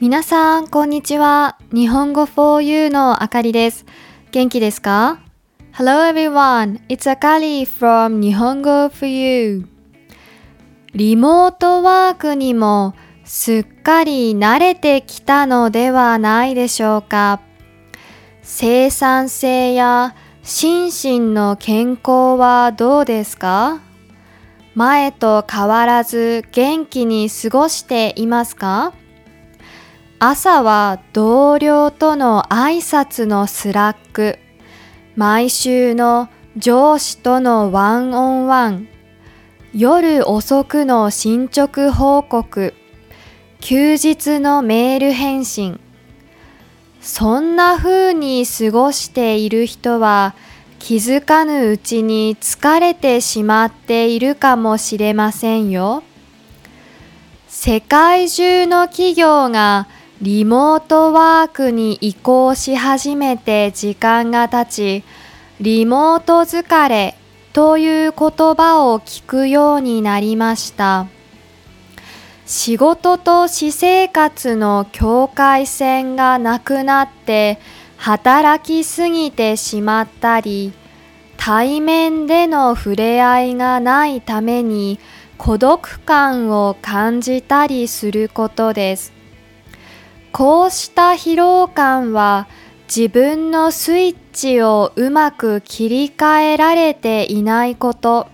皆さん、こんにちは。日本語 for you のあかりです。元気ですか ?Hello everyone, it's Akari from 日本語 4U リモートワークにもすっかり慣れてきたのではないでしょうか。生産性や心身の健康はどうですか？前と変わらず元気に過ごしていますか？朝は同僚との挨拶の Slack、毎週の上司との one on one、夜遅くの進捗報告、休日のメール返信。そんな風に過ごしている人は気づかぬうちに疲れてしまっているかもしれませんよ。世界中の企業がリモートワークに移行し始めて時間が経ち、リモート疲れという言葉を聞くようになりました。仕事と私生活の境界線がなくなって働きすぎてしまったり、対面での触れ合いがないために孤独感を感じたりすることです。こうした疲労感は自分のスイッチをうまく切り替えられていないこと、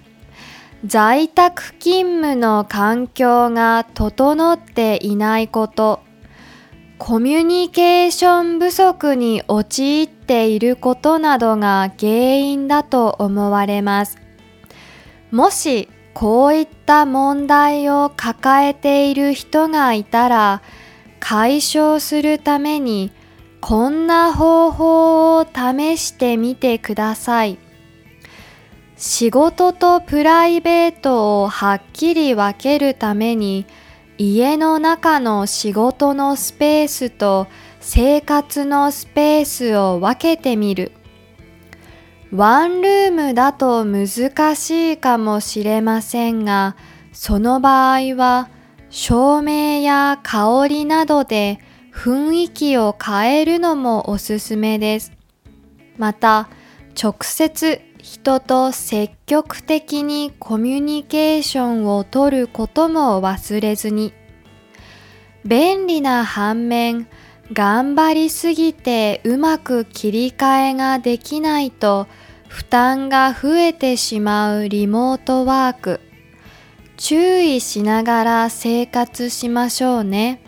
在宅勤務の環境が整っていないこと、コミュニケーション不足に陥っていることなどが原因だと思われます。もしこういった問題を抱えている人がいたら、解消するためにこんな方法を試してみてください。仕事とプライベートをはっきり分けるために家の中の仕事のスペースと生活のスペースを分けてみる。ワンルームだと難しいかもしれませんが、その場合は照明や香りなどで雰囲気を変えるのもおすすめです。また、直接人と積極的にコミュニケーションをとることも忘れずに。便利な反面、頑張りすぎてうまく切り替えができないと負担が増えてしまうリモートワーク。注意しながら生活しましょうね。